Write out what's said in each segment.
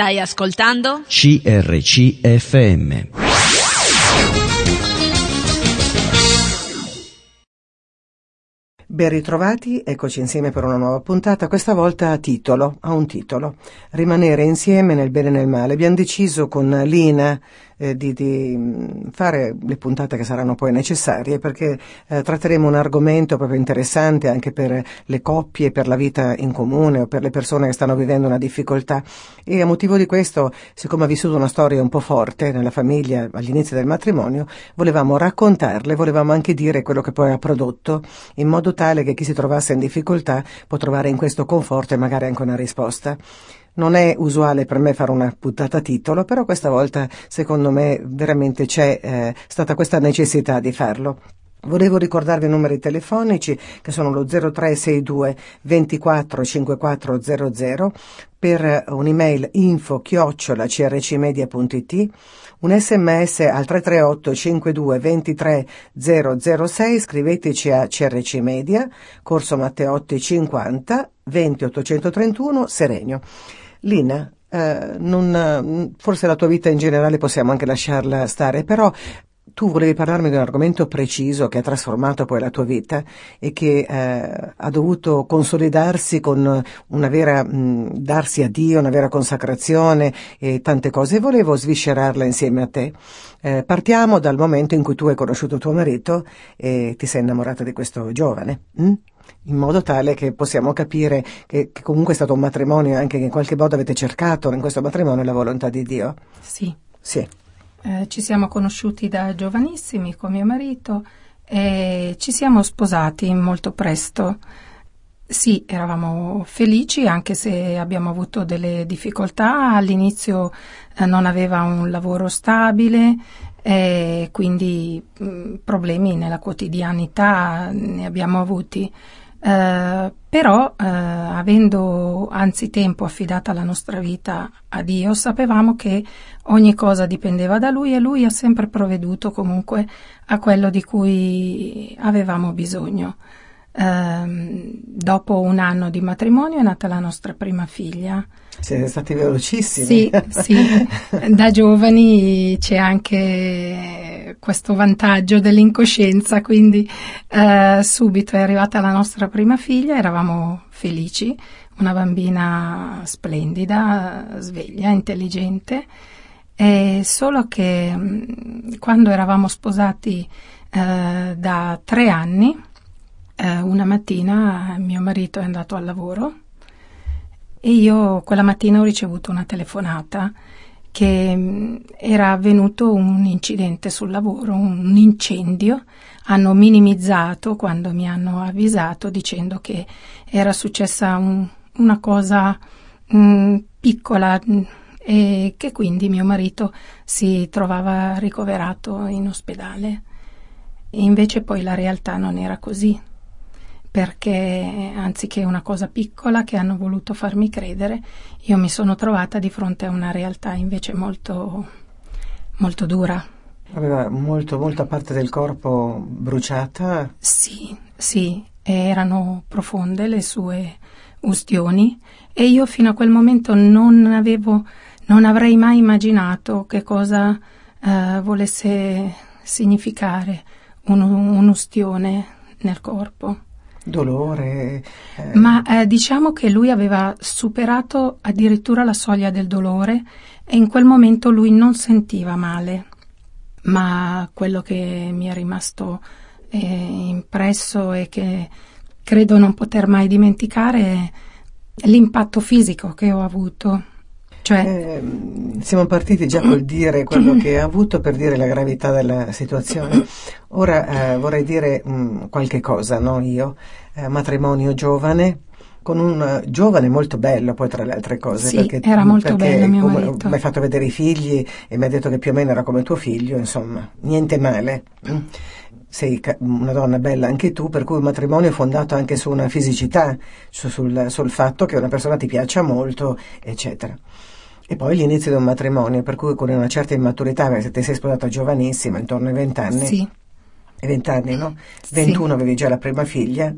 Stai ascoltando? CRCFM. Ben ritrovati, eccoci insieme per una nuova puntata, questa volta a titolo, a un titolo, rimanere insieme nel bene e nel male. Abbiamo deciso con Lina eh, di, di, fare le puntate che saranno poi necessarie perché eh, tratteremo un argomento proprio interessante anche per le coppie, per la vita in comune o per le persone che stanno vivendo una difficoltà e a motivo di questo, siccome ha vissuto una storia un po' forte nella famiglia all'inizio del matrimonio, volevamo raccontarle, volevamo anche dire quello che poi ha prodotto in modo tale che chi si trovasse in difficoltà può trovare in questo conforto e magari anche una risposta. Non è usuale per me fare una puntata titolo, però questa volta secondo me veramente c'è eh, stata questa necessità di farlo. Volevo ricordarvi i numeri telefonici che sono lo 0362 24 5400 per un'email info chiocciola crcmedia.it un sms al 338 52 23 006 scriveteci a CRC Media Corso Matteotti 50 20 831 Serenio. Lina, eh, non, forse la tua vita in generale possiamo anche lasciarla stare, però tu volevi parlarmi di un argomento preciso che ha trasformato poi la tua vita e che eh, ha dovuto consolidarsi con una vera, mh, darsi a Dio, una vera consacrazione e tante cose. E volevo sviscerarla insieme a te. Eh, partiamo dal momento in cui tu hai conosciuto tuo marito e ti sei innamorata di questo giovane. Hm? in modo tale che possiamo capire che, che, comunque è stato un matrimonio anche che in qualche modo avete cercato in questo matrimonio la volontà di Dio. Sì. Sì. Eh, ci siamo conosciuti da giovanissimi con mio marito e ci siamo sposati molto presto. Sì, eravamo felici anche se abbiamo avuto delle difficoltà. All'inizio eh, non aveva un lavoro stabile e quindi mh, mm, problemi nella quotidianità ne abbiamo avuti. Eh, però eh, avendo anzitempo affidata la nostra vita a Dio, sapevamo che ogni cosa dipendeva da Lui e Lui ha sempre provveduto comunque a quello di cui avevamo bisogno. Eh, dopo un anno di matrimonio è nata la nostra prima figlia. Siete stati velocissimi. Sì, sì. Da giovani c'è anche questo vantaggio dell'incoscienza, quindi eh, subito è arrivata la nostra prima figlia, eravamo felici, una bambina splendida, sveglia, intelligente, e solo che mm, quando eravamo sposati eh, da tre anni, eh, una mattina mio marito è andato al lavoro e io quella mattina ho ricevuto una telefonata che mm, era avvenuto un incidente sul lavoro, un incendio. Hanno minimizzato quando mi hanno avvisato dicendo che era successa un, una cosa mh, mm, piccola mh, mm, e che quindi mio marito si trovava ricoverato in ospedale. E invece poi la realtà non era così perché anziché una cosa piccola che hanno voluto farmi credere, io mi sono trovata di fronte a una realtà invece molto, molto dura. Aveva molto, molta parte del corpo bruciata? Sì, sì, erano profonde le sue ustioni e io fino a quel momento non avevo, non avrei mai immaginato che cosa eh, volesse significare un, un'ustione nel corpo dolore. Eh. Ma eh, diciamo che lui aveva superato addirittura la soglia del dolore e in quel momento lui non sentiva male. Ma quello che mi è rimasto eh, impresso e che credo non poter mai dimenticare è l'impatto fisico che ho avuto. Cioè... Eh, siamo partiti già col dire quello che ha avuto per dire la gravità della situazione. Ora eh, vorrei dire mh, mm, qualche cosa, no? Io, eh, matrimonio giovane, con un uh, giovane molto bello poi tra le altre cose sì, perché, era molto perché bello mio marito mi hai fatto vedere i figli e mi ha detto che più o meno era come tuo figlio insomma niente male sei una donna bella anche tu per cui un matrimonio è fondato anche su una fisicità su, sul, sul fatto che una persona ti piaccia molto eccetera e poi l'inizio di un matrimonio, per cui con una certa immaturità, perché ti sei sposata giovanissima, intorno ai 20 anni. Sì. 20 anni, no? 21 sì. avevi già la prima figlia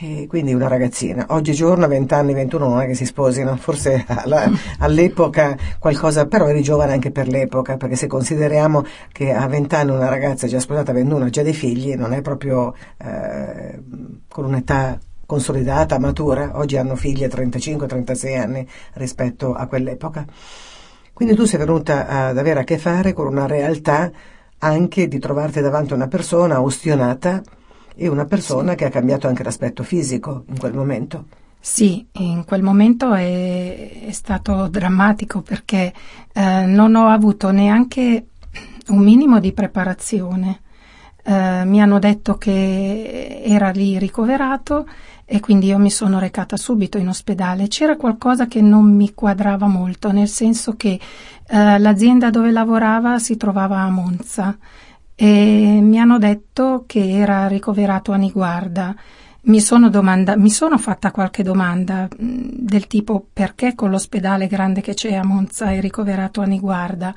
E quindi una ragazzina, oggigiorno a 20 anni, 21 non è che si sposino, forse alla, all'epoca qualcosa, però eri giovane anche per l'epoca, perché se consideriamo che a 20 anni una ragazza già sposata a 21 ha già dei figli, non è proprio eh, con un'età consolidata, matura, oggi hanno figli a 35-36 anni rispetto a quell'epoca. Quindi tu sei venuta ad avere a che fare con una realtà anche di trovarti davanti a una persona ustionata e una persona sì. che ha cambiato anche l'aspetto fisico in quel momento. Sì, in quel momento è, è stato drammatico perché eh, non ho avuto neanche un minimo di preparazione. Eh, mi hanno detto che era lì ricoverato e quindi io mi sono recata subito in ospedale. C'era qualcosa che non mi quadrava molto, nel senso che eh, l'azienda dove lavorava si trovava a Monza e mi hanno detto che era ricoverato a Niguarda. Mi sono, domanda, mi sono fatta qualche domanda mm, del tipo perché con l'ospedale grande che c'è a Monza è ricoverato a Niguarda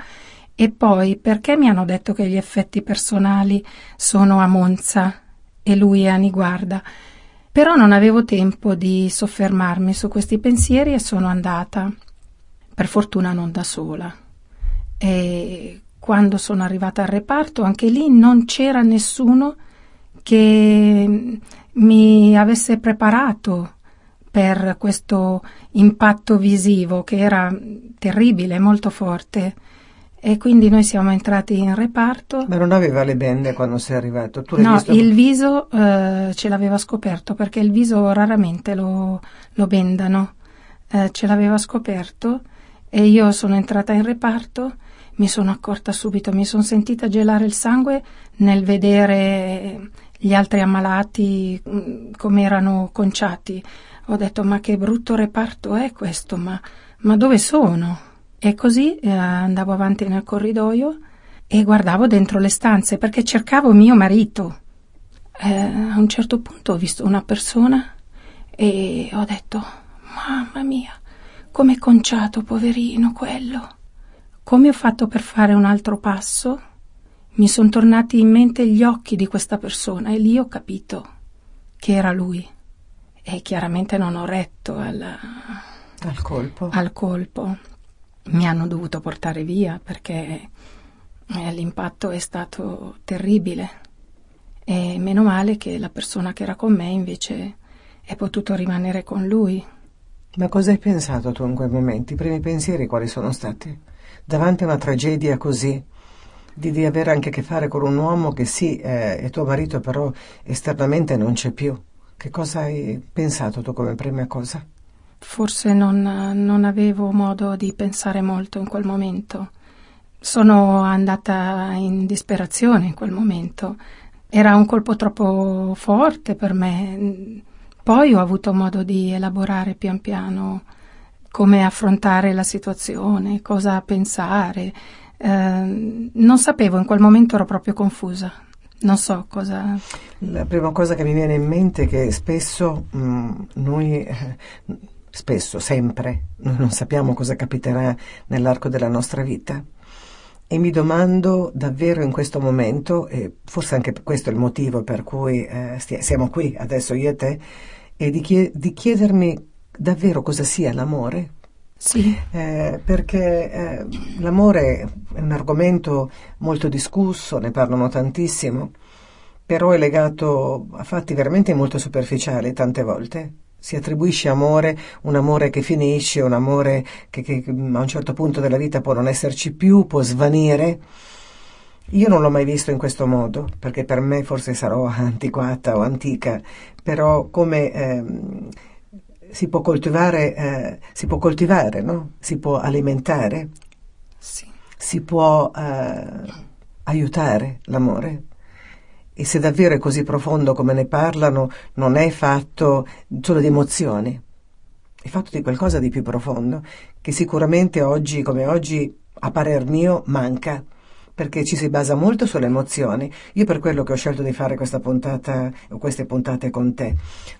e poi perché mi hanno detto che gli effetti personali sono a Monza e lui è a Niguarda. Però non avevo tempo di soffermarmi su questi pensieri e sono andata, per fortuna non da sola. E quando sono arrivata al reparto, anche lì non c'era nessuno che mi avesse preparato per questo impatto visivo che era terribile, molto forte. E quindi noi siamo entrati in reparto. Ma non aveva le bende quando sei arrivato? Tu no, visto? il viso eh, ce l'aveva scoperto perché il viso raramente lo, lo bendano. Eh, ce l'aveva scoperto e io sono entrata in reparto mi sono accorta subito, mi sono sentita gelare il sangue nel vedere gli altri ammalati mm, come erano conciati. Ho detto ma che brutto reparto è questo, ma, ma dove sono? E così eh, andavo avanti nel corridoio e guardavo dentro le stanze perché cercavo mio marito. Eh, a un certo punto ho visto una persona e ho detto mamma mia, come conciato, poverino quello. Come ho fatto per fare un altro passo? Mi sono tornati in mente gli occhi di questa persona e lì ho capito che era lui. E chiaramente non ho retto al, al, colpo. al colpo. Mi hanno dovuto portare via perché eh, l'impatto è stato terribile. E meno male che la persona che era con me invece è potuto rimanere con lui. Ma cosa hai pensato tu in quel momento? I primi pensieri quali sono stati? davanti a una tragedia così, di, di avere anche a che fare con un uomo che sì, eh, è tuo marito, però esternamente non c'è più. Che cosa hai pensato tu come prima cosa? Forse non, non avevo modo di pensare molto in quel momento. Sono andata in disperazione in quel momento. Era un colpo troppo forte per me. Poi ho avuto modo di elaborare pian piano come affrontare la situazione, cosa pensare. Eh, non sapevo, in quel momento ero proprio confusa. Non so cosa. La prima cosa che mi viene in mente è che spesso mh, mm, noi, eh, spesso, sempre, noi non sappiamo cosa capiterà nell'arco della nostra vita. E mi domando davvero in questo momento, e forse anche questo è il motivo per cui eh, stia, siamo qui adesso io e te, e di, chied- di chiedermi davvero cosa sia l'amore? Sì. Eh, perché eh, l'amore è un argomento molto discusso, ne parlano tantissimo, però è legato a fatti veramente molto superficiali tante volte. Si attribuisce amore, un amore che finisce, un amore che, che a un certo punto della vita può non esserci più, può svanire. Io non l'ho mai visto in questo modo, perché per me forse sarò antiquata o antica, però come eh, si può coltivare, eh, si può coltivare, no? Si può alimentare, sì. si può eh, aiutare l'amore. E se davvero è così profondo come ne parlano, non è fatto solo di emozioni, è fatto di qualcosa di più profondo, che sicuramente oggi come oggi, a parer mio, manca perché ci si basa molto sulle emozioni. Io per quello che ho scelto di fare questa puntata o queste puntate con te,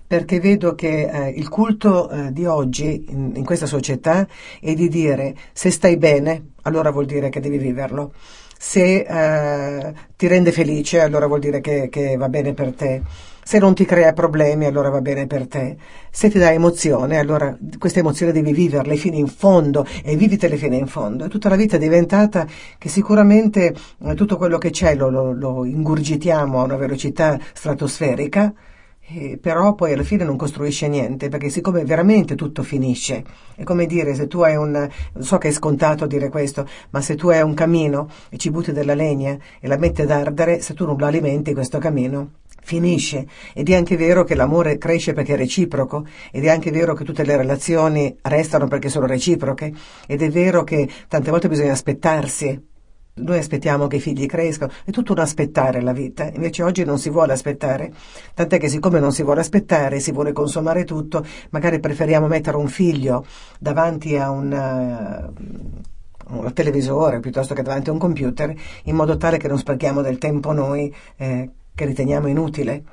perché vedo che eh, il culto eh, di oggi in, in questa società è di dire se stai bene, allora vuol dire che devi viverlo. Se eh, ti rende felice, allora vuol dire che, che va bene per te Se non ti crea problemi, allora va bene per te. Se ti dà emozione, allora queste emozioni devi viverle fino in fondo e vivitele fino in fondo. E tutta la vita è diventata che sicuramente eh, tutto quello che c'è lo, lo, lo ingurgitiamo a una velocità stratosferica, eh, però poi alla fine non costruisce niente, perché siccome veramente tutto finisce, è come dire se tu hai un, so che è scontato dire questo, ma se tu hai un camino e ci butti della legna e la metti ad ardere, se tu non lo alimenti questo camino finisce. Ed è anche vero che l'amore cresce perché è reciproco ed è anche vero che tutte le relazioni restano perché sono reciproche ed è vero che tante volte bisogna aspettarsi noi aspettiamo che i figli crescano, è tutto un aspettare la vita, invece oggi non si vuole aspettare, tant'è che siccome non si vuole aspettare, si vuole consumare tutto, magari preferiamo mettere un figlio davanti a un, uh, un televisore piuttosto che davanti a un computer, in modo tale che non sprechiamo del tempo noi eh, che riteniamo inutile.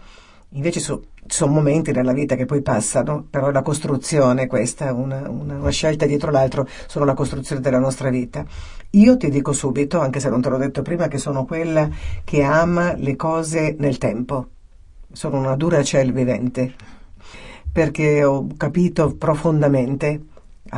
Invece ci sono momenti nella vita che poi passano, però la costruzione questa, una, una, una, scelta dietro l'altro, sono la costruzione della nostra vita. Io ti dico subito, anche se non te l'ho detto prima, che sono quella che ama le cose nel tempo. Sono una dura cell vivente, perché ho capito profondamente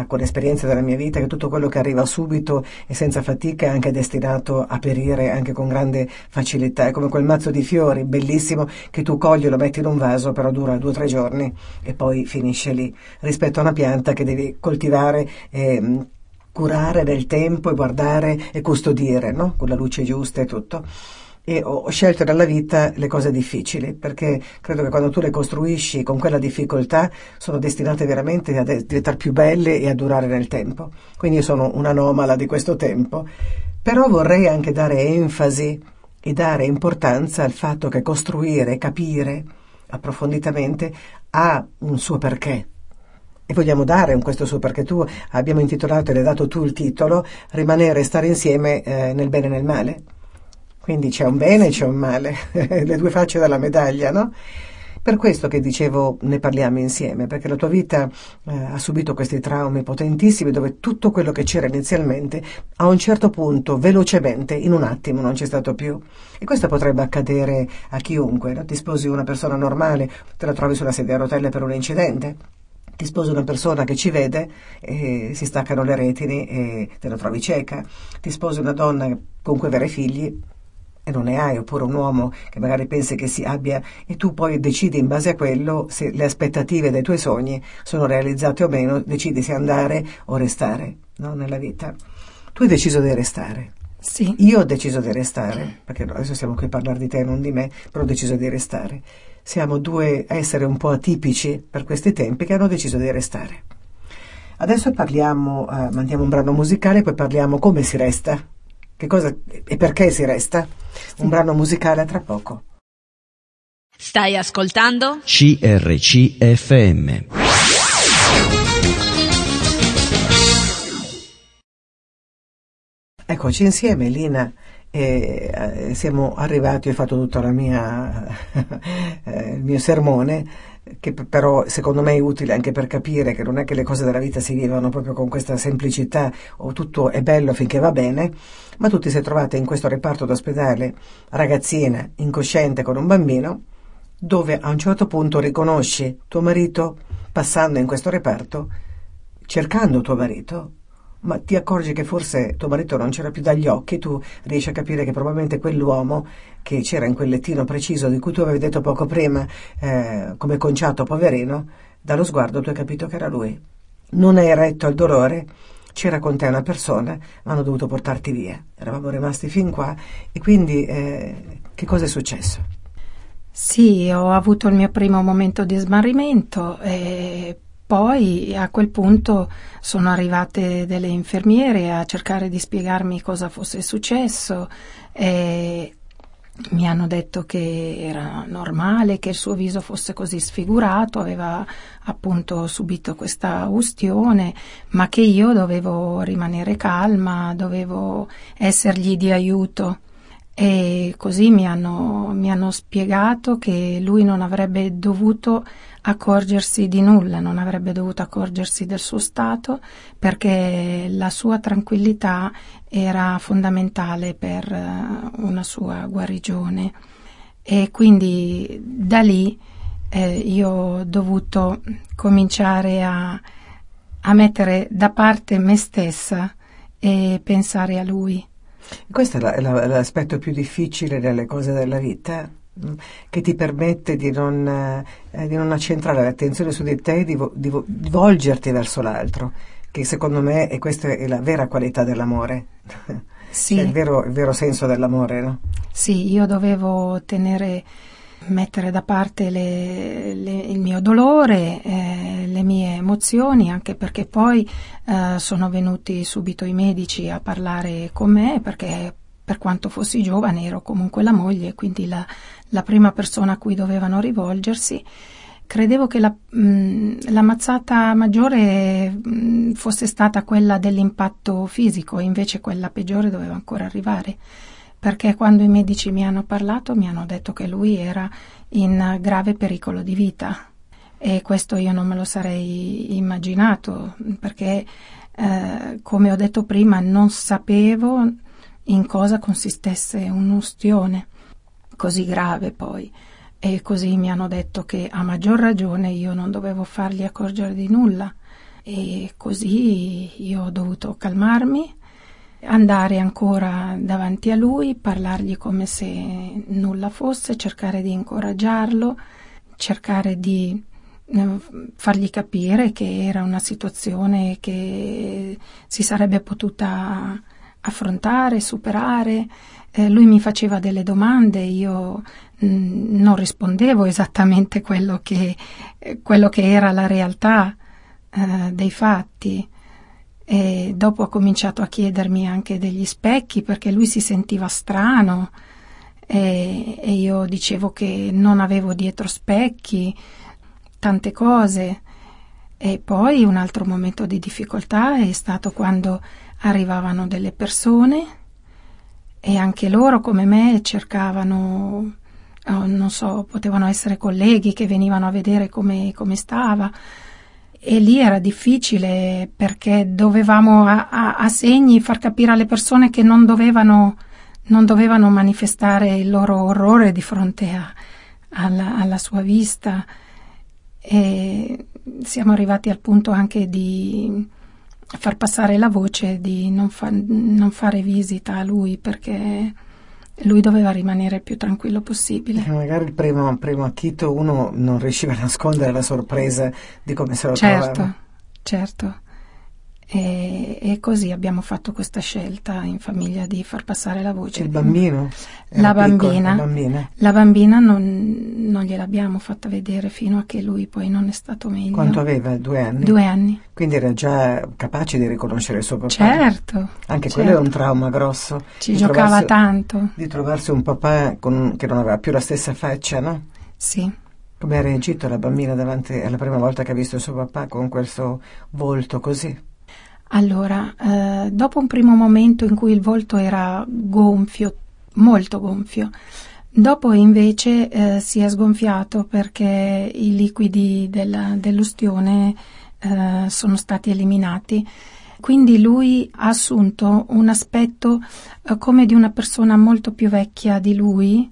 con l'esperienza della mia vita che tutto quello che arriva subito e senza fatica è anche destinato a perire anche con grande facilità. È come quel mazzo di fiori bellissimo che tu cogli e lo metti in un vaso, però dura due o tre giorni e poi finisce lì, rispetto a una pianta che devi coltivare. E, curare nel tempo e guardare e custodire, no? con la luce giusta e tutto e ho scelto nella vita le cose difficili perché credo che quando tu le costruisci con quella difficoltà sono destinate veramente a diventare più belle e a durare nel tempo. Quindi io sono un'anomala di questo tempo, però vorrei anche dare enfasi e dare importanza al fatto che costruire, capire approfonditamente ha un suo perché. E vogliamo dare un questo suo perché tu abbiamo intitolato e l'hai dato tu il titolo Rimanere e stare insieme eh, nel bene e nel male quindi c'è un bene e c'è un male, le due facce della medaglia, no? Per questo che dicevo ne parliamo insieme, perché la tua vita eh, ha subito questi traumi potentissimi dove tutto quello che c'era inizialmente a un certo punto, velocemente, in un attimo non c'è stato più. E questo potrebbe accadere a chiunque, no? ti sposi una persona normale, te la trovi sulla sedia a rotelle per un incidente, ti sposi una persona che ci vede e si staccano le retini e te la trovi cieca, ti sposi una donna con cui avere figli e non ne hai, oppure un uomo che magari pensi che si abbia e tu poi decidi in base a quello se le aspettative dei tuoi sogni sono realizzate o meno, decidi se andare o restare no, nella vita. Tu hai deciso di restare. Sì. Io ho deciso di restare, perché adesso siamo qui a parlare di te e non di me, però ho deciso di restare. Siamo due esseri un po' atipici per questi tempi che hanno deciso di restare. Adesso parliamo, uh, mandiamo un brano musicale poi parliamo come si resta che cosa e perché si resta? Un brano musicale tra poco. Stai ascoltando? CRCFM. Eccoci insieme, Lina. E, eh, siamo arrivati, ho fatto tutto eh, il mio sermone che però secondo me è utile anche per capire che non è che le cose della vita si vivono proprio con questa semplicità o tutto è bello finché va bene, ma tu ti sei trovata in questo reparto d'ospedale, ragazzina, incosciente con un bambino, dove a un certo punto riconosci tuo marito passando in questo reparto, cercando tuo marito, ma ti accorgi che forse tuo marito non c'era più dagli occhi, tu riesci a capire che probabilmente quell'uomo che c'era in quel lettino preciso di cui tu avevi detto poco prima, eh, come conciato poverino, dallo sguardo tu hai capito che era lui. Non hai retto al dolore, c'era con te una persona, ma hanno dovuto portarti via. Eravamo rimasti fin qua e quindi eh, che cosa è successo? Sì, ho avuto il mio primo momento di smarrimento e poi a quel punto sono arrivate delle infermiere a cercare di spiegarmi cosa fosse successo e mi hanno detto che era normale che il suo viso fosse così sfigurato, aveva appunto subito questa ustione, ma che io dovevo rimanere calma, dovevo essergli di aiuto. E così mi hanno, mi hanno spiegato che lui non avrebbe dovuto accorgersi di nulla, non avrebbe dovuto accorgersi del suo stato perché la sua tranquillità era fondamentale per eh, una sua guarigione. E quindi da lì eh, io ho dovuto cominciare a, a mettere da parte me stessa e pensare a lui. Questo è la, la, l'aspetto più difficile delle cose della vita, mm, che ti permette di non, eh, di non accentrare l'attenzione su di te e di, di, di, volgerti verso l'altro, che secondo me e questa è la vera qualità dell'amore. Sì. è il vero, il vero senso dell'amore, no? Sì, io dovevo tenere mettere da parte le, le, il mio dolore, eh, le mie emozioni, anche perché poi eh, sono venuti subito i medici a parlare con me, perché per quanto fossi giovane ero comunque la moglie, quindi la, la prima persona a cui dovevano rivolgersi. Credevo che la, mh, la mazzata maggiore mh, fosse stata quella dell'impatto fisico, invece quella peggiore doveva ancora arrivare perché quando i medici mi hanno parlato mi hanno detto che lui era in grave pericolo di vita. E questo io non me lo sarei immaginato perché eh, come ho detto prima non sapevo in cosa consistesse un'ustione così grave poi. E così mi hanno detto che a maggior ragione io non dovevo fargli accorgere di nulla. E così io ho dovuto calmarmi andare ancora davanti a lui, parlargli come se nulla fosse, cercare di incoraggiarlo, cercare di eh, fargli capire che era una situazione che si sarebbe potuta affrontare, superare. Eh, lui mi faceva delle domande, io mm, non rispondevo esattamente quello che, eh, quello che era la realtà eh, dei fatti. E dopo ha cominciato a chiedermi anche degli specchi perché lui si sentiva strano e, e io dicevo che non avevo dietro specchi, tante cose. E poi un altro momento di difficoltà è stato quando arrivavano delle persone e anche loro come me cercavano, oh, non so, potevano essere colleghi che venivano a vedere come, come stava e lì era difficile perché dovevamo a, a, a, segni far capire alle persone che non dovevano, non dovevano manifestare il loro orrore di fronte a, alla, alla, sua vista. E siamo arrivati al punto anche di far passare la voce di non, fa, non fare visita a lui perché lui doveva rimanere il più tranquillo possibile. E magari il primo, primo acchito uno non riusciva a nascondere la sorpresa di come se lo certo, trovava. Certo, certo. E, e, così abbiamo fatto questa scelta in famiglia di far passare la voce. Il bambino? La bambina, piccolo, bambina, la bambina non, non, gliel'abbiamo fatta vedere fino a che lui poi non è stato meglio. Quanto aveva? Due anni? Due anni. Quindi era già capace di riconoscere il suo papà? Certo. Anche certo. quello è un trauma grosso. Ci giocava trovarsi, tanto. Di trovarsi un papà con, che non aveva più la stessa faccia, no? Sì. Come ha reagito la bambina davanti alla prima volta che ha visto il suo papà con quel suo volto così? Allora, eh, dopo un primo momento in cui il volto era gonfio, molto gonfio, dopo invece eh, si è sgonfiato perché i liquidi della, dell'ustione eh, sono stati eliminati. Quindi lui ha assunto un aspetto eh, come di una persona molto più vecchia di lui,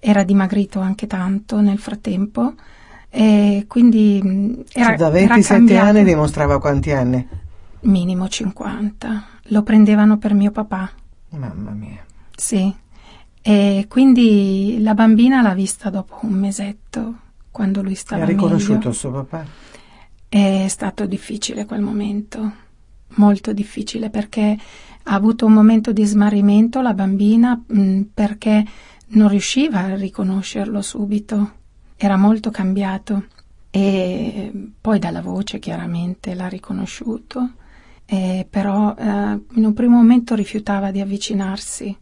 era dimagrito anche tanto nel frattempo, e quindi mm, era, da 27 anni dimostrava quanti anni? Minimo 50. Lo prendevano per mio papà. Mamma mia. Sì. E quindi la bambina l'ha vista dopo un mesetto, quando lui stava meglio. Ha riconosciuto il suo papà? È stato difficile quel momento, molto difficile, perché ha avuto un momento di smarrimento la bambina mh, mm, perché non riusciva a riconoscerlo subito. Era molto cambiato e poi dalla voce chiaramente l'ha riconosciuto eh, però eh, in un primo momento rifiutava di avvicinarsi.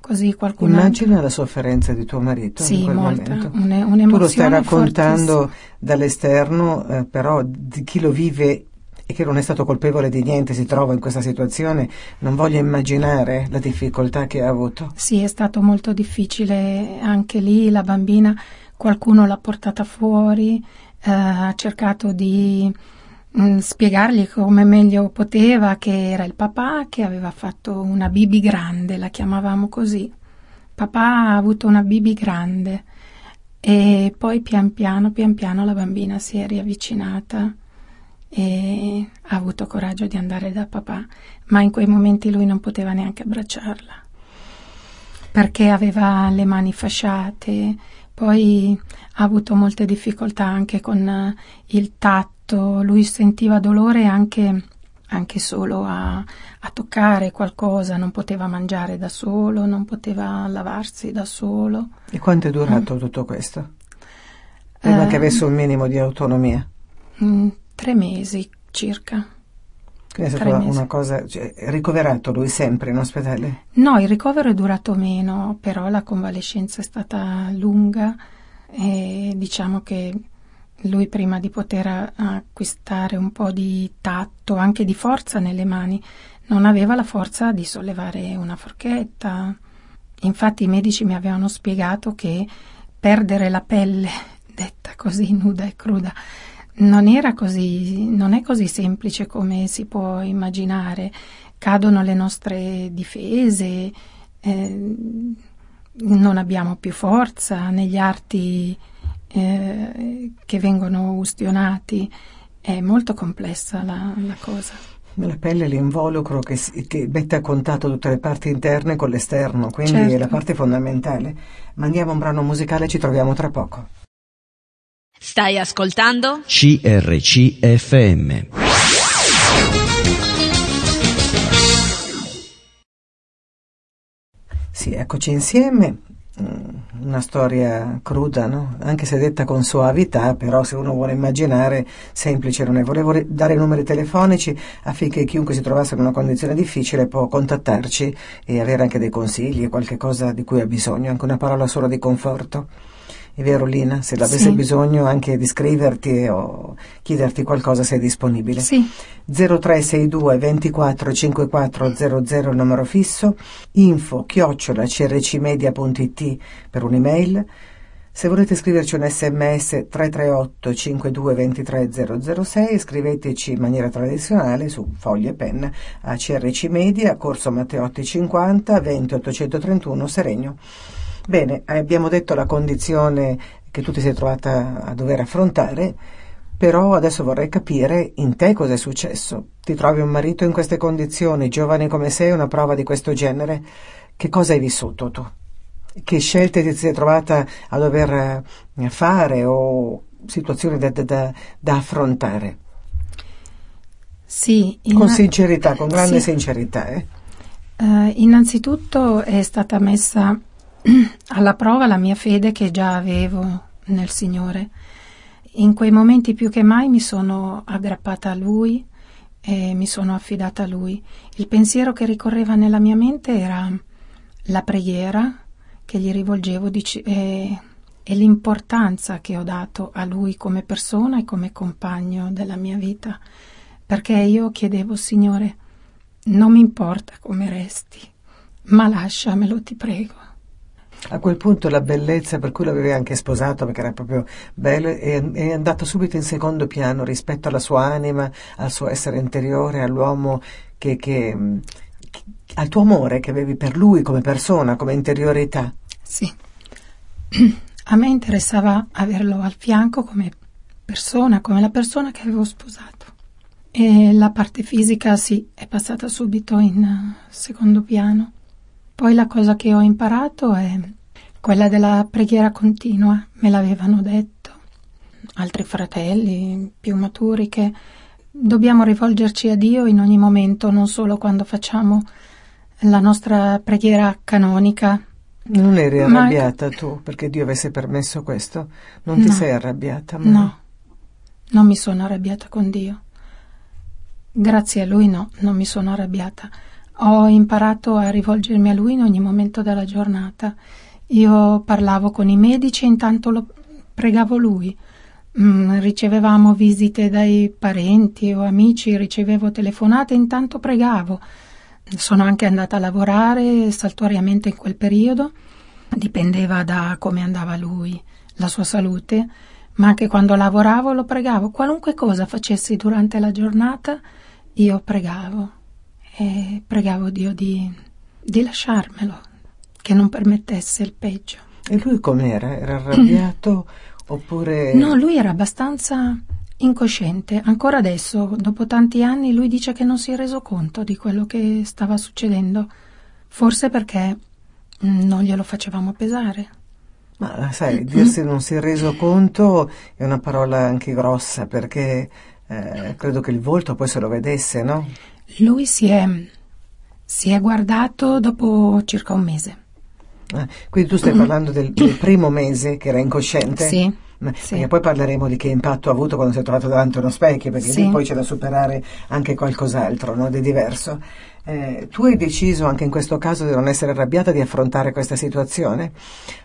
Così qualcuno Immagina altro... la sofferenza di tuo marito sì, in quel molta, momento. Un, un'emozione tu lo stai raccontando fortissima. dall'esterno, eh, però di chi lo vive e che non è stato colpevole di niente si trova in questa situazione, non voglio immaginare la difficoltà che ha avuto. Sì, è stato molto difficile anche lì, la bambina, qualcuno l'ha portata fuori, eh, ha cercato di spiegargli come meglio poteva che era il papà che aveva fatto una bibi grande, la chiamavamo così. Papà ha avuto una bibi grande E poi pian piano, pian piano la bambina si è riavvicinata e ha avuto coraggio di andare da papà, ma in quei momenti lui non poteva neanche abbracciarla perché aveva le mani fasciate, poi ha avuto molte difficoltà anche con il tatto, lui sentiva dolore anche, anche solo a, a, toccare qualcosa, non poteva mangiare da solo, non poteva lavarsi da solo. E quanto è durato mm. tutto questo? Prima eh, che avesse un minimo di autonomia? Mm, tre mesi circa. Quindi è stata una cosa, cioè, ricoverato lui sempre in ospedale? No, il ricovero è durato meno, però la convalescenza è stata lunga e diciamo che lui prima di poter acquistare un po' di tatto, anche di forza nelle mani, non aveva la forza di sollevare una forchetta. Infatti i medici mi avevano spiegato che perdere la pelle, detta così nuda e cruda, non era così, non è così semplice come si può immaginare. Cadono le nostre difese, eh, non abbiamo più forza negli arti eh, che vengono ustionati. È molto complessa la, la cosa. La pelle è l'involucro che, che, mette a contatto tutte le parti interne con l'esterno, quindi certo. è la parte fondamentale. Mandiamo un brano musicale e ci troviamo tra poco. Stai ascoltando? CRCFM. Sì, eccoci insieme. Mm, una storia cruda, no? anche se detta con soavità, però se uno vuole immaginare, semplice non è. Volevo dare numeri telefonici affinché chiunque si trovasse in una condizione difficile può contattarci e avere anche dei consigli, qualche cosa di cui ha bisogno, anche una parola solo di conforto. È vero Lina, se avesse sì. bisogno anche di scriverti o chiederti qualcosa sei disponibile. Sì. 0362 24 5400 il numero fisso, info chiocciola crcmedia.it per un'email. Se volete scriverci un sms 338 52 23 006 scriveteci in maniera tradizionale su foglie e penna a CRC Media, Corso Matteotti 50 20 831 Seregno. Bene, abbiamo detto la condizione che tu ti sei trovata a dover affrontare, però adesso vorrei capire in te cosa è successo. Ti trovi un marito in queste condizioni, giovane come sei, una prova di questo genere. Che cosa hai vissuto tu? Che scelte ti sei trovata a dover eh, fare o situazioni da, da, da affrontare? Sì, in... con sincerità, con grande sì. sincerità. Eh? Uh, innanzitutto è stata messa alla prova la mia fede che già avevo nel Signore. In quei momenti più che mai mi sono aggrappata a Lui e mi sono affidata a Lui. Il pensiero che ricorreva nella mia mente era la preghiera che gli rivolgevo dic- e, e l'importanza che ho dato a Lui come persona e come compagno della mia vita, perché io chiedevo, Signore, non mi importa come resti, ma lasciamelo, ti prego. A quel punto la bellezza per cui l'avevi anche sposato, perché era proprio bello, è, è andato subito in secondo piano rispetto alla sua anima, al suo essere interiore, all'uomo che, che, che al tuo amore che avevi per lui come persona, come interiorità. Sì. A me interessava averlo al fianco come persona, come la persona che avevo sposato. E la parte fisica sì, è passata subito in secondo piano. Poi la cosa che ho imparato è quella della preghiera continua, me l'avevano detto altri fratelli più maturi che dobbiamo rivolgerci a Dio in ogni momento, non solo quando facciamo la nostra preghiera canonica. Non eri arrabbiata ma... tu perché Dio avesse permesso questo? Non ti no, sei arrabbiata? Ma... No, non mi sono arrabbiata con Dio. Grazie a Lui no, non mi sono arrabbiata. Ho imparato a rivolgermi a lui in ogni momento della giornata. Io parlavo con i medici e intanto lo pregavo lui. Mm, ricevevamo visite dai parenti o amici, ricevevo telefonate e intanto pregavo. Sono anche andata a lavorare saltuariamente in quel periodo, dipendeva da come andava lui, la sua salute, ma anche quando lavoravo lo pregavo. Qualunque cosa facessi durante la giornata, io pregavo e pregavo Dio di, di lasciarmelo, che non permettesse il peggio. E lui com'era? Era arrabbiato oppure... No, lui era abbastanza incosciente. Ancora adesso, dopo tanti anni, lui dice che non si è reso conto di quello che stava succedendo. Forse perché mm, non glielo facevamo pesare. Ma sai, dirsi non si è reso conto è una parola anche grossa perché eh, credo che il volto poi se lo vedesse, no? Lui si è, si è guardato dopo circa un mese. Ah, quindi tu stai parlando del, del, primo mese che era incosciente? Sì. Sì. poi parleremo di che impatto ha avuto quando si è trovato davanti a uno specchio, perché sì. lì poi c'è da superare anche qualcos'altro no? di diverso. Eh, tu hai deciso anche in questo caso di non essere arrabbiata, di affrontare questa situazione,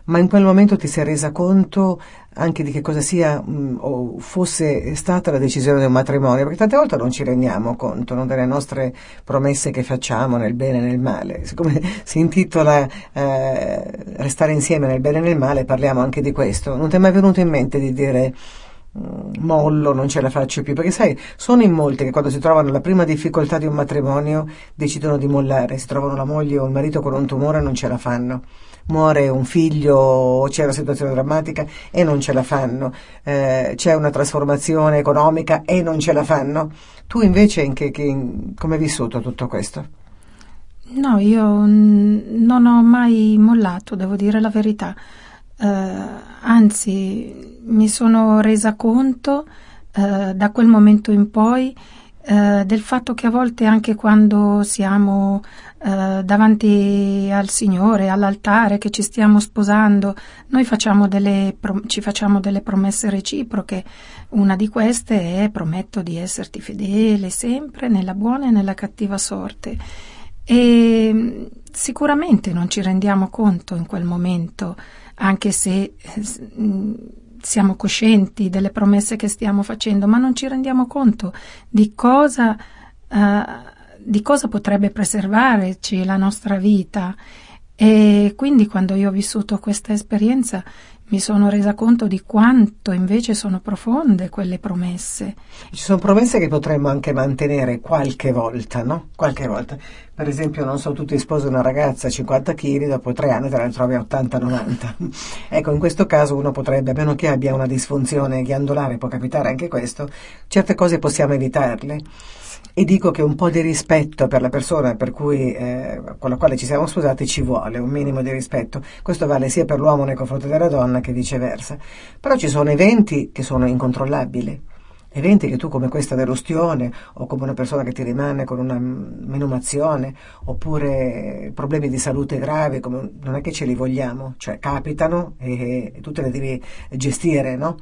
ma in quel momento ti sei resa conto anche di che cosa sia mh, mm, o fosse stata la decisione di un matrimonio, perché tante volte non ci rendiamo conto no, delle nostre promesse che facciamo nel bene e nel male. Siccome si intitola eh, Restare insieme nel bene e nel male, parliamo anche di questo. Non ti è mai venuto in mente di dire mollo, non ce la faccio più, perché sai, sono in molti che quando si trovano la prima difficoltà di un matrimonio decidono di mollare, si trovano la moglie o il marito con un tumore e non ce la fanno. Muore un figlio o c'è una situazione drammatica e non ce la fanno. Eh, c'è una trasformazione economica e non ce la fanno. Tu invece in che, che, in, come hai vissuto tutto questo? No, io non ho mai mollato, devo dire la verità. Uh, anzi, mi sono resa conto uh, da quel momento in poi uh, del fatto che a volte anche quando siamo davanti al Signore, all'altare, che ci stiamo sposando, noi facciamo delle, ci facciamo delle promesse reciproche. Una di queste è prometto di esserti fedele sempre nella buona e nella cattiva sorte. E mm, sicuramente non ci rendiamo conto in quel momento anche se mm, siamo coscienti delle promesse che stiamo facendo, ma non ci rendiamo conto di cosa, uh, di cosa potrebbe preservarci la nostra vita. E quindi quando io ho vissuto questa esperienza mi sono resa conto di quanto invece sono profonde quelle promesse. Ci sono promesse che potremmo anche mantenere qualche volta, no? Qualche volta. Per esempio, non so, tu ti sposi una ragazza a 50 kg, dopo tre anni te la trovi a 80-90. ecco, in questo caso uno potrebbe, a meno che abbia una disfunzione ghiandolare, può capitare anche questo, certe cose possiamo evitarle e dico che un po' di rispetto per la persona per cui, eh, con la quale ci siamo sposati ci vuole, un minimo di rispetto. Questo vale sia per l'uomo nei confronti della donna che viceversa. Però ci sono eventi che sono incontrollabili. Eventi che tu come questa dell'ustione o come una persona che ti rimane con una menumazione oppure problemi di salute gravi, come, non è che ce li vogliamo, cioè capitano e, e tu te le devi gestire, no?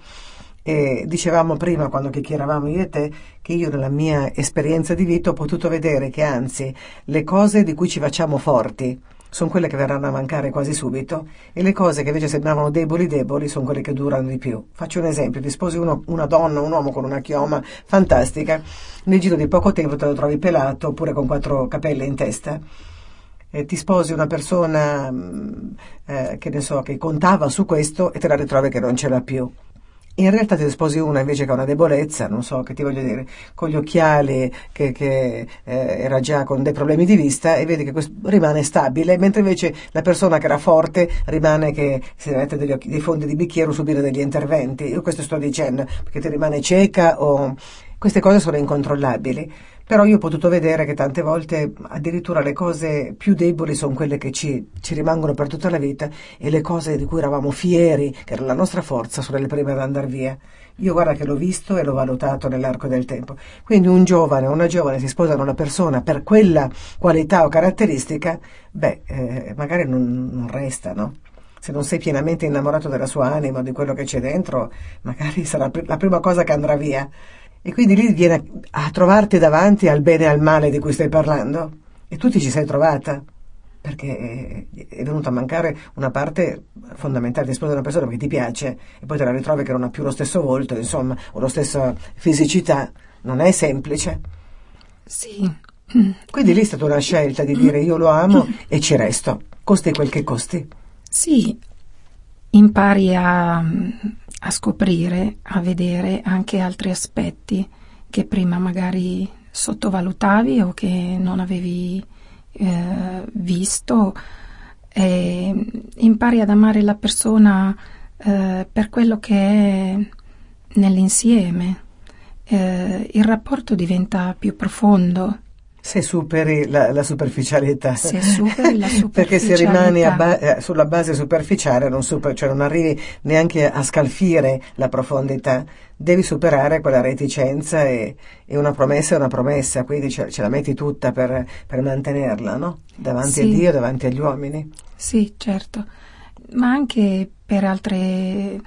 E dicevamo prima, quando chiacchieravamo io e te, che io nella mia esperienza di vita ho potuto vedere che anzi le cose di cui ci facciamo forti sono quelle che verranno a mancare quasi subito e le cose che invece sembravano deboli deboli sono quelle che durano di più. Faccio un esempio, ti sposi uno, una donna, un uomo con una chioma fantastica, nel giro di poco tempo te lo trovi pelato oppure con quattro capelle in testa. E ti sposi una persona mm, eh, che ne so, che contava su questo e te la ritrovi che non ce l'ha più. In realtà ti sposi una invece che ha una debolezza, non so che ti voglio dire, con gli occhiali che, che eh, era già con dei problemi di vista e vedi che rimane stabile, mentre invece la persona che era forte rimane che si mette degli occhi, dei fondi di bicchiere o subire degli interventi. Io questo sto dicendo, perché ti rimane cieca o queste cose sono incontrollabili. Però io ho potuto vedere che tante volte addirittura le cose più deboli sono quelle che ci, ci rimangono per tutta la vita e le cose di cui eravamo fieri, che era la nostra forza, sono le prime ad andare via. Io guarda che l'ho visto e l'ho valutato nell'arco del tempo. Quindi un giovane o una giovane si sposano una persona per quella qualità o caratteristica, beh, eh, magari non, non resta, no? se non sei pienamente innamorato della sua anima, di quello che c'è dentro, magari sarà la prima cosa che andrà via. E quindi lì viene a trovarti davanti al bene e al male di cui stai parlando. E tu ti ci sei trovata. Perché è venuta a mancare una parte fondamentale di sposare una persona che ti piace e poi te la ritrovi che non ha più lo stesso volto, insomma, o la stessa fisicità. Non è semplice. Sì. Quindi lì è stata una scelta di dire io lo amo e ci resto, costi quel che costi. Sì, impari a, a scoprire, a vedere anche altri aspetti che prima magari sottovalutavi o che non avevi eh, visto e impari ad amare la persona eh, per quello che è nell'insieme. Eh, il rapporto diventa più profondo. Se superi la, la superficialità. Se superi la superficialità. Perché se rimani ba- eh, sulla base superficiale, non, super, cioè non arrivi neanche a scalfire la profondità, devi superare quella reticenza e, e una promessa è una promessa, quindi ce, ce la metti tutta per, per mantenerla, no? Davanti sì. a Dio, davanti agli uomini. Sì, certo, ma anche per altre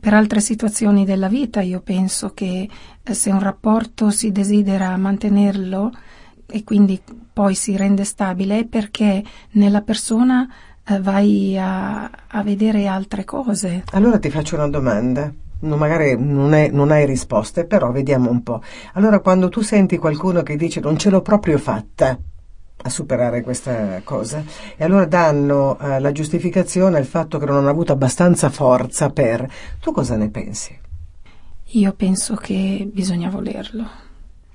per altre situazioni della vita io penso che eh, se un rapporto si desidera mantenerlo e quindi poi si rende stabile è perché nella persona eh, vai a, a, vedere altre cose. Allora ti faccio una domanda. No, magari non, è, non hai risposte, però vediamo un po'. Allora, quando tu senti qualcuno che dice non ce l'ho proprio fatta, a superare questa cosa e allora danno eh, la giustificazione al fatto che non hanno avuto abbastanza forza per. Tu cosa ne pensi? Io penso che bisogna volerlo.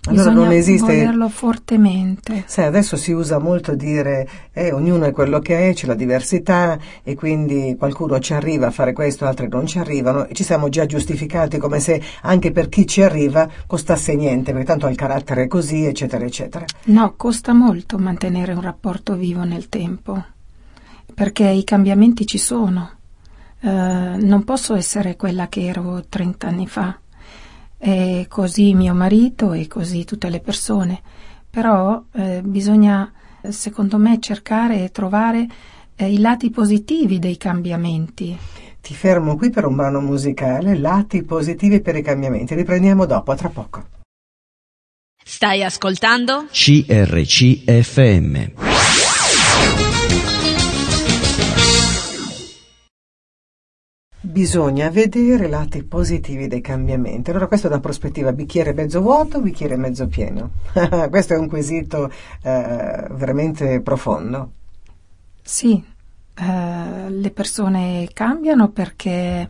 Allora Bisogna non esiste. volerlo fortemente. Sai, adesso si usa molto dire eh, ognuno è quello che è, c'è la diversità e quindi qualcuno ci arriva a fare questo, altri non ci arrivano e ci siamo già giustificati come se anche per chi ci arriva costasse niente, perché tanto ha il carattere così, eccetera, eccetera. No, costa molto mantenere un rapporto vivo nel tempo, perché i cambiamenti ci sono. Uh, non posso essere quella che ero 30 anni fa e così mio marito e così tutte le persone. Però eh, bisogna, secondo me, cercare e trovare eh, i lati positivi dei cambiamenti. Ti fermo qui per un brano musicale, lati positivi per i cambiamenti. Riprendiamo dopo, a tra poco. Stai ascoltando? CRCFM. Bisogna vedere lati positivi dei cambiamenti. Allora, questa è una prospettiva bicchiere mezzo vuoto, bicchiere mezzo pieno. Questo è un quesito eh, veramente profondo. Sì, eh, le persone cambiano perché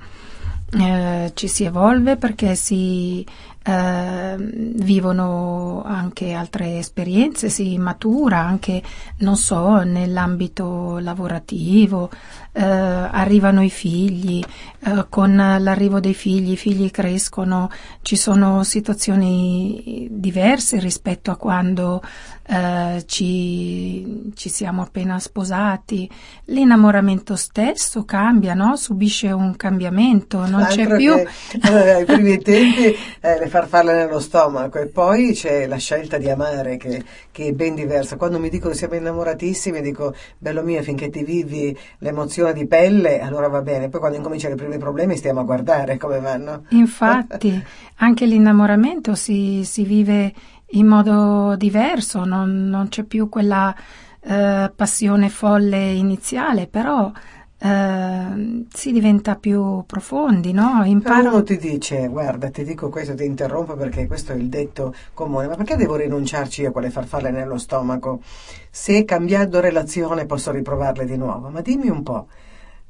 eh, ci si evolve, perché si eh, vivono anche altre esperienze, si matura anche, non so, nell'ambito lavorativo, eh, arrivano i figli, eh, con l'arrivo dei figli i figli crescono, ci sono situazioni diverse rispetto a quando eh, ci, ci, siamo appena sposati, l'innamoramento stesso cambia, no? subisce un cambiamento, non Altro c'è più... Che, ai primi tempi eh, le farfalle nello stomaco e poi c'è la scelta di amare che, che, è ben diversa. Quando mi dicono siamo innamoratissimi dico bello mio finché ti vivi l'emozione di pelle allora va bene, poi quando incominciano i primi problemi stiamo a guardare come vanno. Infatti anche l'innamoramento si, si vive in modo diverso, non, non c'è più quella eh, passione folle iniziale, però eh, si diventa più profondi, no? Imparo... Uno ti dice, guarda, ti dico questo, ti interrompo perché questo è il detto comune, ma perché devo rinunciarci io a quelle farfalle nello stomaco? Se cambiando relazione posso riprovarle di nuovo, ma dimmi un po'.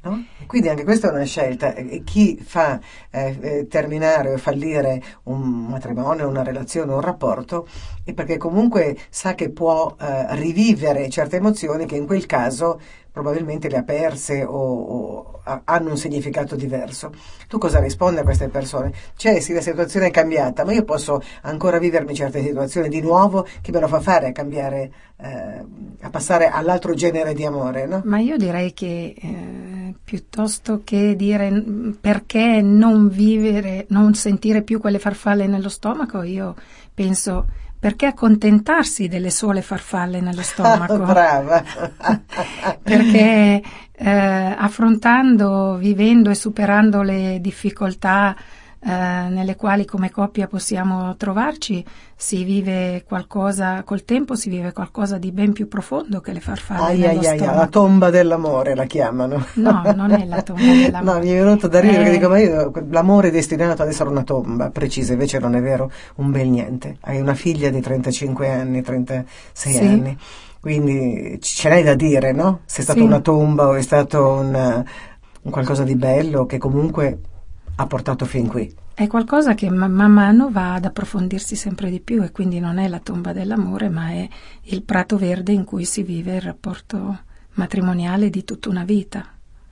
No? Quindi anche questa è una scelta. Chi fa eh, eh, terminare o fallire un matrimonio, una relazione, un rapporto, è perché comunque sa che può eh, rivivere certe emozioni che in quel caso probabilmente le ha perse o, o, hanno un significato diverso. Tu cosa rispondi a queste persone? Cioè, sì, la situazione è cambiata, ma io posso ancora vivermi certe situazioni di nuovo che me lo fa fare a cambiare, eh, a passare all'altro genere di amore, no? Ma io direi che eh, piuttosto che dire perché non vivere, non sentire più quelle farfalle nello stomaco, io penso perché accontentarsi delle sole farfalle nello stomaco? Brava! perché eh, affrontando, vivendo e superando le difficoltà eh, nelle quali come coppia possiamo trovarci, si vive qualcosa, col tempo si vive qualcosa di ben più profondo che le farfalle ai, ai, ai, la tomba dell'amore la chiamano. No, non è la tomba dell'amore. no, mi è venuto da ridere, eh... dico, ma io, l'amore è destinato ad essere una tomba, precisa, invece non è vero, un bel niente. Hai una figlia di 35 anni, 36 sì. anni, quindi ce l'hai da dire, no? Se è stata sì. una tomba o è stato un, un qualcosa di bello che comunque ha portato fin qui. È qualcosa che man mano va ad approfondirsi sempre di più e quindi non è la tomba dell'amore, ma è il prato verde in cui si vive il rapporto matrimoniale di tutta una vita.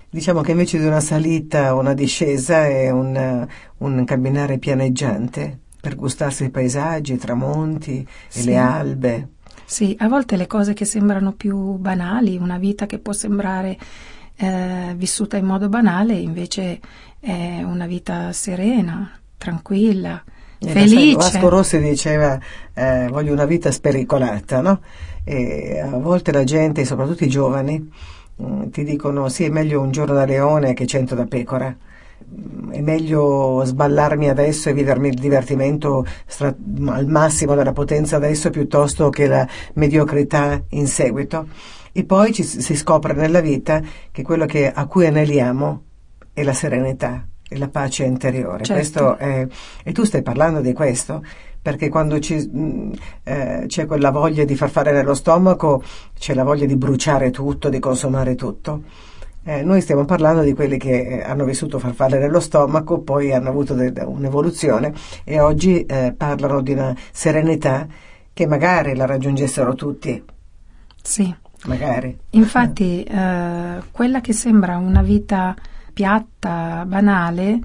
Diciamo che invece di una salita, una discesa è un, un camminare pianeggiante per gustarsi i paesaggi, i tramonti sì. e le albe. Sì, a volte le cose che sembrano più banali, una vita che può sembrare eh, vissuta in modo banale, invece è una vita serena, tranquilla, e felice. Vasco Rossi diceva eh, voglio una vita spericolata, no? E a volte la gente, soprattutto i giovani, Mm, ti dicono sì è meglio un giorno da leone che cento da pecora è meglio sballarmi adesso e vivermi il divertimento stra- al massimo della potenza adesso piuttosto che la mediocrità in seguito e poi ci, si scopre nella vita che quello che, a cui aneliamo è la serenità e la pace interiore certo. è, e tu stai parlando di questo perché quando ci, mh, mm, eh, c'è quella voglia di far fare nello stomaco, c'è la voglia di bruciare tutto, di consumare tutto. Eh, noi stiamo parlando di quelli che eh, hanno vissuto farfalle nello stomaco, poi hanno avuto de- un'evoluzione e oggi eh, parlano di una serenità che magari la raggiungessero tutti. Sì. Magari. Infatti, eh, quella che sembra una vita piatta, banale,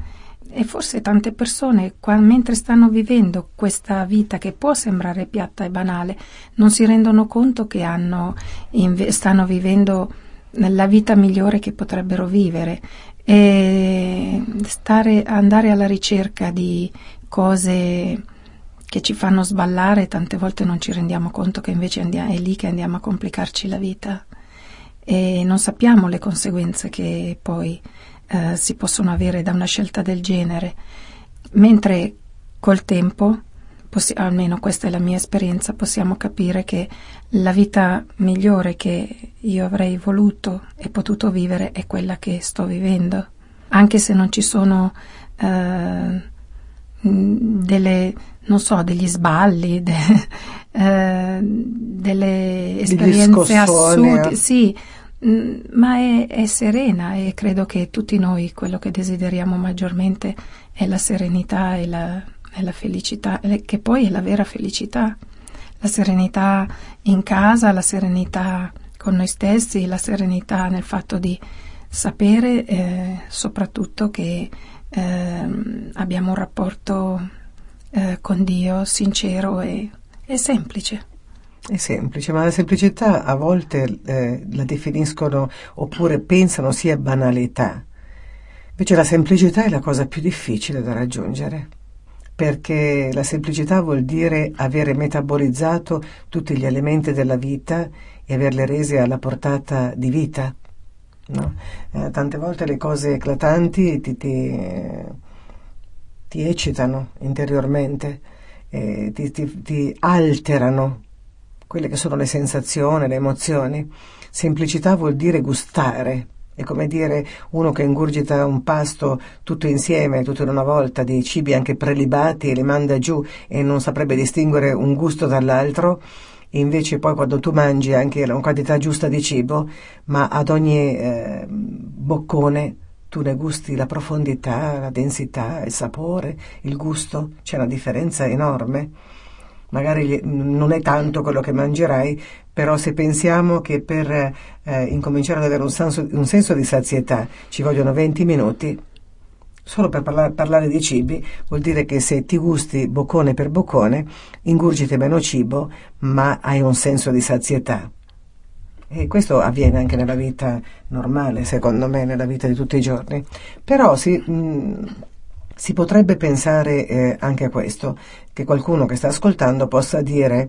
e forse tante persone, qua, mentre stanno vivendo questa vita che può sembrare piatta e banale, non si rendono conto che hanno, inve- stanno vivendo la vita migliore che potrebbero vivere. E stare, andare alla ricerca di cose che ci fanno sballare, tante volte non ci rendiamo conto che invece andiamo, è lì che andiamo a complicarci la vita e non sappiamo le conseguenze che poi eh, si possono avere da una scelta del genere, mentre col tempo, possi- almeno questa è la mia esperienza, possiamo capire che la vita migliore che io avrei voluto e potuto vivere è quella che sto vivendo, anche se non ci sono eh, delle, non so, degli sballi, de, eh, delle esperienze assurde, sì, Mm, ma è, è, serena e credo che tutti noi quello che desideriamo maggiormente è la serenità e la, e la felicità, che poi è la vera felicità. La serenità in casa, la serenità con noi stessi, la serenità nel fatto di sapere eh, soprattutto che eh, abbiamo un rapporto eh, con Dio sincero e, e semplice. È semplice, ma la semplicità a volte eh, la definiscono oppure pensano sia banalità. Invece la semplicità è la cosa più difficile da raggiungere, perché la semplicità vuol dire avere metabolizzato tutti gli elementi della vita e averli resi alla portata di vita. No? Eh, tante volte le cose eclatanti ti, ti, ti eccitano interiormente, eh, ti, ti alterano quelle che sono le sensazioni, le emozioni. Semplicità vuol dire gustare, è come dire uno che ingurgita un pasto tutto insieme, tutto in una volta, dei cibi anche prelibati e li manda giù e non saprebbe distinguere un gusto dall'altro. Invece poi quando tu mangi anche la quantità giusta di cibo, ma ad ogni eh, boccone tu ne gusti la profondità, la densità, il sapore, il gusto, c'è una differenza enorme magari non è tanto quello che mangerai, però se pensiamo che per eh, incominciare ad avere un senso, un senso, di sazietà ci vogliono 20 minuti, solo per parlare, parlare di cibi vuol dire che se ti gusti boccone per boccone, ingurgiti meno cibo, ma hai un senso di sazietà. E questo avviene anche nella vita normale, secondo me, nella vita di tutti i giorni. Però si, mh, si potrebbe pensare eh, anche a questo, che qualcuno che sta ascoltando possa dire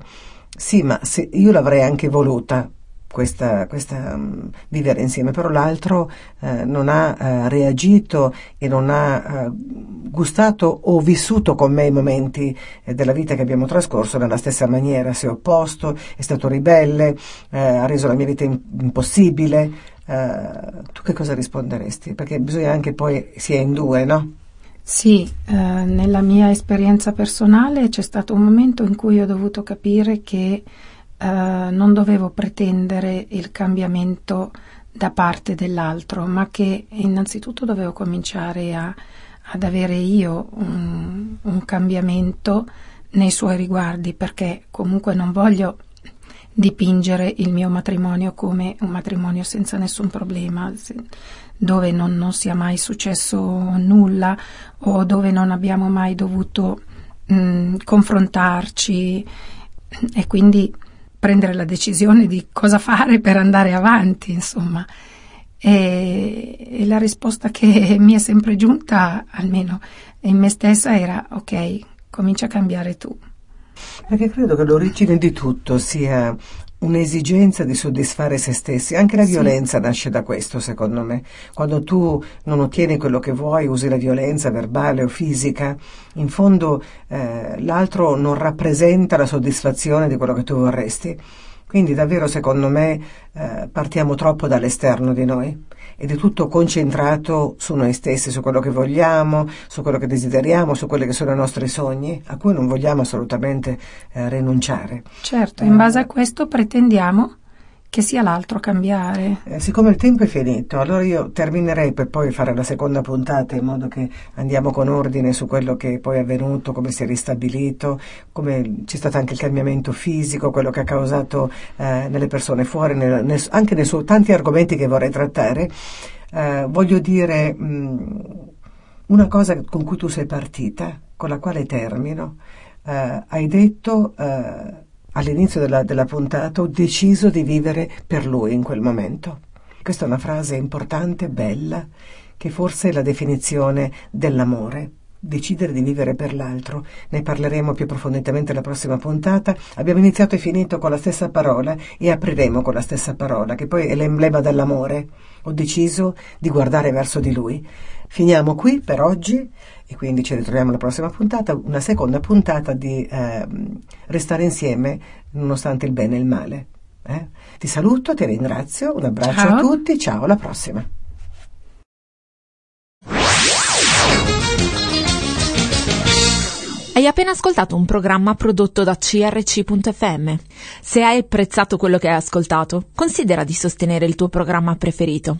sì, ma io l'avrei anche voluta questa, questa um, vivere insieme, però l'altro eh, non ha eh, reagito e non ha eh, gustato o vissuto con me i momenti eh, della vita che abbiamo trascorso nella stessa maniera, si è opposto, è stato ribelle, eh, ha reso la mia vita in- impossibile. Eh, tu che cosa risponderesti? Perché bisogna anche poi, si è in due, no? Sì, eh, nella mia esperienza personale c'è stato un momento in cui ho dovuto capire che eh, non dovevo pretendere il cambiamento da parte dell'altro, ma che innanzitutto dovevo cominciare a, ad avere io un, un cambiamento nei suoi riguardi, perché comunque non voglio dipingere il mio matrimonio come un matrimonio senza nessun problema, dove non, non sia mai successo nulla o dove non abbiamo mai dovuto mh, confrontarci e quindi prendere la decisione di cosa fare per andare avanti, insomma. E, e, la risposta che mi è sempre giunta, almeno in me stessa, era ok, comincia a cambiare tu. Perché credo che l'origine di tutto sia un'esigenza di soddisfare se stessi. Anche la sì. violenza nasce da questo, secondo me. Quando tu non ottieni quello che vuoi, usi la violenza verbale o fisica, in fondo eh, l'altro non rappresenta la soddisfazione di quello che tu vorresti. Quindi davvero, secondo me, eh, partiamo troppo dall'esterno di noi ed è tutto concentrato su noi stessi, su quello che vogliamo, su quello che desideriamo, su quelli che sono i nostri sogni, a cui non vogliamo assolutamente eh, rinunciare. Certo, in base a questo pretendiamo che sia l'altro a cambiare. Eh, siccome il tempo è finito, allora io terminerei per poi fare la seconda puntata in modo che andiamo con ordine su quello che poi è avvenuto, come si è ristabilito, come c'è stato anche il cambiamento fisico, quello che ha causato eh, nelle persone fuori, nel, nel, anche nei suoi tanti argomenti che vorrei trattare. Eh, voglio dire mh, mm, una cosa con cui tu sei partita, con la quale termino. Eh, hai detto eh, all'inizio della, della puntata ho deciso di vivere per lui in quel momento. Questa è una frase importante, bella, che forse è la definizione dell'amore. Decidere di vivere per l'altro. Ne parleremo più approfonditamente la prossima puntata. Abbiamo iniziato e finito con la stessa parola e apriremo con la stessa parola, che poi è l'emblema dell'amore. Ho deciso di guardare verso di lui. Finiamo qui per oggi e quindi ci ritroviamo alla prossima puntata, una seconda puntata di eh, Restare insieme nonostante il bene e il male. Eh? Ti saluto, ti ringrazio, un abbraccio ciao. a tutti, ciao, alla prossima. Hai appena ascoltato un programma prodotto da crc.fm. Se hai apprezzato quello che hai ascoltato, considera di sostenere il tuo programma preferito.